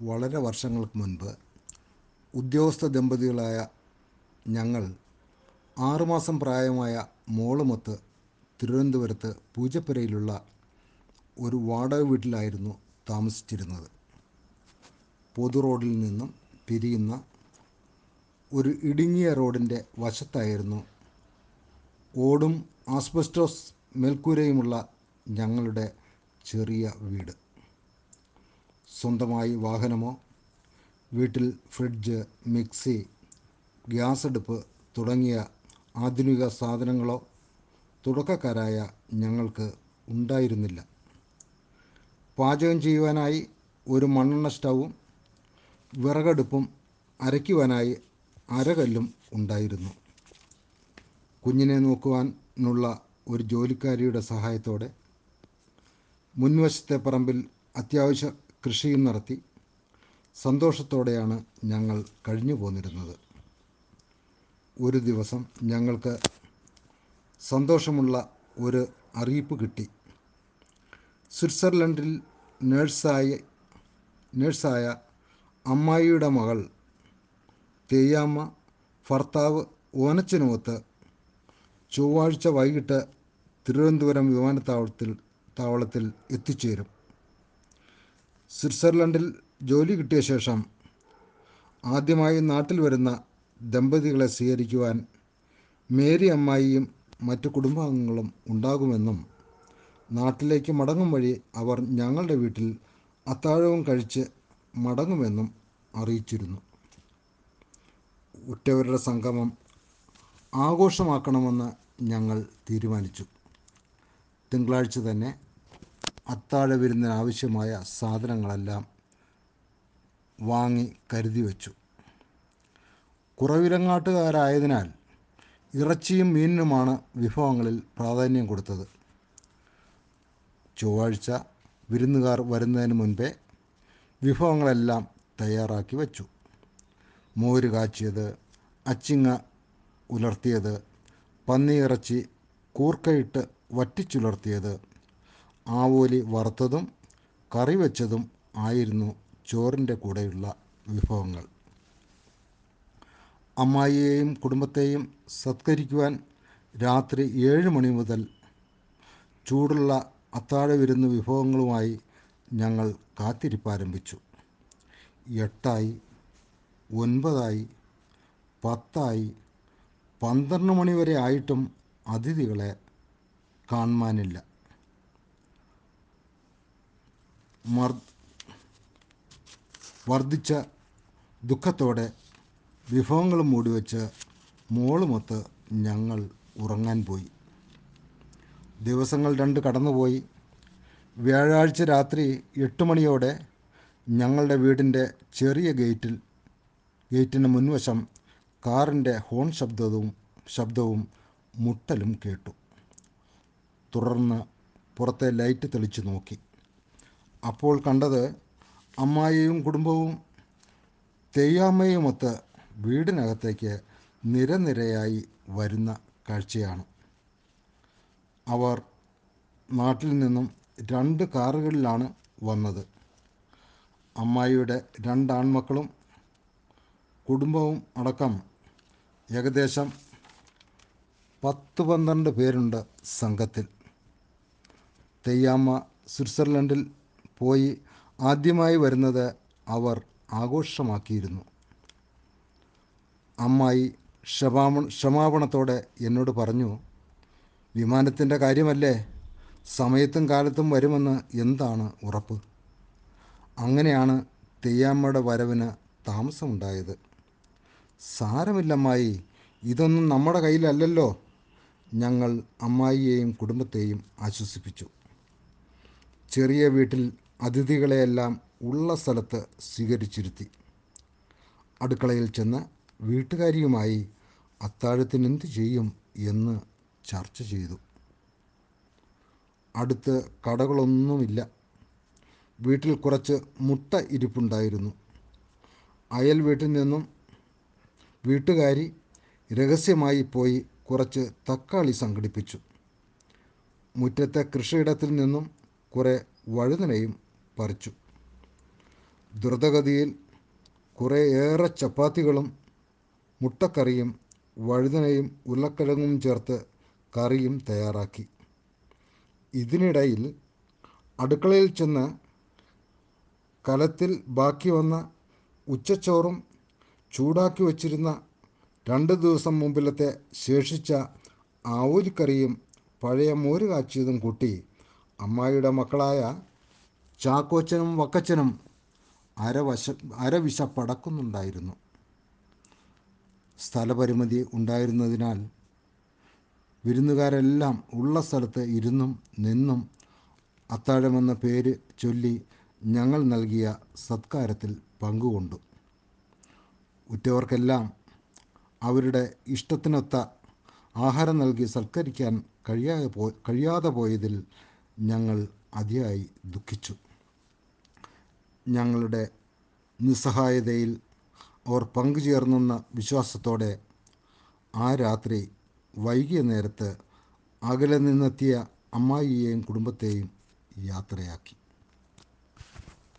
വളരെ വർഷങ്ങൾക്ക് മുൻപ് ഉദ്യോഗസ്ഥ ദമ്പതികളായ ഞങ്ങൾ ആറുമാസം പ്രായമായ മോളുമൊത്ത് തിരുവനന്തപുരത്ത് പൂജപ്പുരയിലുള്ള ഒരു വാടക വീട്ടിലായിരുന്നു താമസിച്ചിരുന്നത്. പൊതു റോഡിൽ നിന്നും പിരിയുന്ന ഒരു ഇടുങ്ങിയ റോഡിന്റെ വശത്തായിരുന്നു ഓടും ആസ്ബസ്റ്റോസ് മേൽക്കൂരയുമുള്ള ഞങ്ങളുടെ ചെറിയ വീട്. സ്വന്തമായി വാഹനമോ? വീട്ടിൽ ഫ്രിഡ്ജ് മിക്സി ഗ്യാസ് അടുപ്പ് തുടങ്ങിയ ആധുനിക സാധനങ്ങളോ തുടക്കക്കാരായ ഞങ്ങൾക്ക് ഉണ്ടായിരുന്നില്ല. പാചകം ചെയ്യുവാനായി ഒരു മണ്ണെണ്ണ സ്റ്റൗവും വിറകടുപ്പും അരയ്ക്കുവാനായി അരകല്ലും ഉണ്ടായിരുന്നു. കുഞ്ഞിനെ നോക്കുവാനുള്ള ഒരു ജോലിക്കാരിയുടെ സഹായത്തോടെ മുൻവശത്തെ പറമ്പിൽ അത്യാവശ്യ കൃഷിയും നടത്തി സന്തോഷത്തോടെയാണ് ഞങ്ങൾ കഴിഞ്ഞു പോന്നിരുന്നത്. ഒരു ദിവസം ഞങ്ങൾക്ക് സന്തോഷമുള്ള ഒരു അറിയിപ്പ് കിട്ടി. സ്വിറ്റ്സർലൻഡിൽ നേഴ്സായി നേഴ്സായ അമ്മായിയുടെ മകൾ തെയ്യാമ്മ ഭർത്താവ് ഓനച്ചനുമൊത്ത് ചൊവ്വാഴ്ച വൈകിട്ട് തിരുവനന്തപുരം വിമാനത്താവളത്തിൽ താവളത്തിൽ എത്തിച്ചേരും. സ്വിറ്റ്സർലൻഡിൽ ജോലി കിട്ടിയ ശേഷം ആദ്യമായി നാട്ടിൽ വരുന്ന ദമ്പതികളെ സ്വീകരിക്കുവാൻ മേരി അമ്മായിയും മറ്റു കുടുംബാംഗങ്ങളും ഉണ്ടാകുമെന്നും നാട്ടിലേക്ക് മടങ്ങും വഴി അവർ ഞങ്ങളുടെ വീട്ടിൽ അത്താഴവും കഴിച്ച് മടങ്ങുമെന്നും അറിയിച്ചിരുന്നു. ഉറ്റവരുടെ സംഗമം ആഘോഷമാക്കണമെന്ന് ഞങ്ങൾ തീരുമാനിച്ചു. തിങ്കളാഴ്ച തന്നെ അത്താഴ വിരുന്നിനാവശ്യമായ സാധനങ്ങളെല്ലാം വാങ്ങി കരുതി വച്ചു. കുറവിലങ്ങാട്ടുകാരായതിനാൽ ഇറച്ചിയും മീനിനുമാണ് വിഭവങ്ങളിൽ പ്രാധാന്യം കൊടുത്തത്. ചൊവ്വാഴ്ച വിരുന്നുകാർ വരുന്നതിന് മുൻപേ വിഭവങ്ങളെല്ലാം തയ്യാറാക്കി വച്ചു. മോര് കാച്ചിയത് അച്ചിങ്ങ ഉലർത്തിയത് പന്നിയിറച്ചി കൂർക്കയിട്ട് വറ്റിച്ചുലർത്തിയത് ആവോലി വറുത്തതും കറി വെച്ചതും ആയിരുന്നു ചോറിന്റെ കൂടെയുള്ള വിഭവങ്ങൾ. അമ്മായിയെയും കുടുംബത്തെയും സത്കരിക്കുവാൻ രാത്രി ഏഴ് മണി മുതൽ ചൂടുള്ള അത്താഴ വിരുന്ന് വിഭവങ്ങളുമായി ഞങ്ങൾ കാത്തിരിപ്പാരംഭിച്ചു. എട്ടായി ഒൻപതായി പത്തായി പന്ത്രണ്ട് മണിവരെ ആയിട്ടും അതിഥികളെ കാണുവാനില്ല. വർദ്ധിച്ച ദുഃഖത്തോടെ വിഭവങ്ങളും മൂടിവെച്ച് മോളുമൊത്ത് ഞങ്ങൾ ഉറങ്ങാൻ പോയി. ദിവസങ്ങൾ രണ്ട് കടന്നുപോയി. വ്യാഴാഴ്ച രാത്രി എട്ട് മണിയോടെ ഞങ്ങളുടെ വീടിന്റെ ചെറിയ ഗേറ്റിൽ ഗേറ്റിന് മുൻവശം കാറിന്റെ ഹോൺ ശബ്ദവും ശബ്ദവും മുട്ടലും കേട്ടു. തുടർന്ന് പുറത്തെ ലൈറ്റ് തെളിച്ചു നോക്കി. അപ്പോൾ കണ്ടത് അമ്മായിയും കുടുംബവും തെയ്യാമ്മയുമൊത്ത് വീടിനകത്തേക്ക് നിരനിരയായി വരുന്ന കാഴ്ചയാണ്. അവർ നാട്ടിൽ നിന്നും രണ്ട് കാറുകളിലാണ് വന്നത്. അമ്മായിയുടെ രണ്ട് ആൺമക്കളും കുടുംബവും അടക്കം ഏകദേശം പത്ത് പന്ത്രണ്ട് പേരുണ്ട് സംഘത്തിൽ. തെയ്യാമ്മ സ്വിറ്റ്സർലൻഡിൽ പോയി ആദ്യമായി വരുന്നത് അവർ ആഘോഷമാക്കിയിരുന്നു. അമ്മായി ക്ഷമാപണ ക്ഷമാപണത്തോടെ എന്നോട് പറഞ്ഞു വിമാനത്തിന്റെ കാര്യമല്ലേ? സമയത്തും കാലത്തും വരുമെന്ന് എന്താണ് ഉറപ്പ്? അങ്ങനെയാണ് തെയ്യാമ്മയുടെ വരവിന് താമസമുണ്ടായത്. സാരമില്ലമ്മായി ഇതൊന്നും നമ്മുടെ കയ്യിലല്ലല്ലോ. ഞങ്ങൾ അമ്മായിയെയും കുടുംബത്തെയും ആശ്വസിപ്പിച്ചു. ചെറിയ വീട്ടിൽ അതിഥികളെയെല്ലാം ഉള്ള സ്ഥലത്ത് സ്വീകരിച്ചിരുത്തി. അടുക്കളയിൽ ചെന്ന് വീട്ടുകാരിയുമായി അത്താഴത്തിന് എന്ത് ചെയ്യും എന്ന് ചർച്ച ചെയ്തു. അടുത്ത് കടകളൊന്നുമില്ല. വീട്ടിൽ കുറച്ച് മുട്ട ഇരിപ്പുണ്ടായിരുന്നു. അയൽ വീട്ടിൽ നിന്നും വീട്ടുകാരി രഹസ്യമായി പോയി കുറച്ച് തക്കാളി സംഘടിപ്പിച്ചു. മുറ്റത്തെ കൃഷിയിടത്തിൽ നിന്നും കുറേ വഴുതനയും പറിച്ചു. ദ്രുതഗതിയിൽ കുറേ ഏറെ ചപ്പാത്തികളും മുട്ടക്കറിയും വഴുതനയും ഉരുളക്കിഴങ്ങും ചേർത്ത് കറിയും തയ്യാറാക്കി. ഇതിനിടയിൽ അടുക്കളയിൽ ചെന്ന് കലത്തിൽ ബാക്കി വന്ന ഉച്ചച്ചോറും ചൂടാക്കി വച്ചിരുന്ന രണ്ട് ദിവസം മുമ്പിലത്തെ ശേഷിച്ച ആവൂരിക്കറിയും പഴയ മോര് കാച്ചിയതും കൂട്ടി അമ്മായിയുടെ മക്കളായ ചാക്കോച്ചനും വക്കച്ചനും അരവശ പടക്കുന്നുണ്ടായിരുന്നു സ്ഥലപരിമിതി ഉണ്ടായിരുന്നതിനാൽ വിരുന്നുകാരെല്ലാം ഉള്ള സ്ഥലത്ത് ഇരുന്നും നിന്നും അത്താഴമെന്ന പേര് ചൊല്ലി ഞങ്ങൾ നൽകിയ സത്കാരത്തിൽ പങ്കുകൊണ്ടു. ഉറ്റവർക്കെല്ലാം അവരുടെ ഇഷ്ടത്തിനൊത്ത ആഹാരം നൽകി സൽക്കരിക്കാൻ കഴിയാതെ പോ കഴിയാതെ പോയതിൽ ഞങ്ങൾ അതിയായി ദുഃഖിച്ചു. ഞങ്ങളുടെ നിസ്സഹായതയിൽ അവർ പങ്കുചേർന്നെന്ന വിശ്വാസത്തോടെ ആ രാത്രി വൈകിയ നേരത്ത് അകലെ നിന്നെത്തിയ അമ്മായിയെയും കുടുംബത്തെയും യാത്രയാക്കി.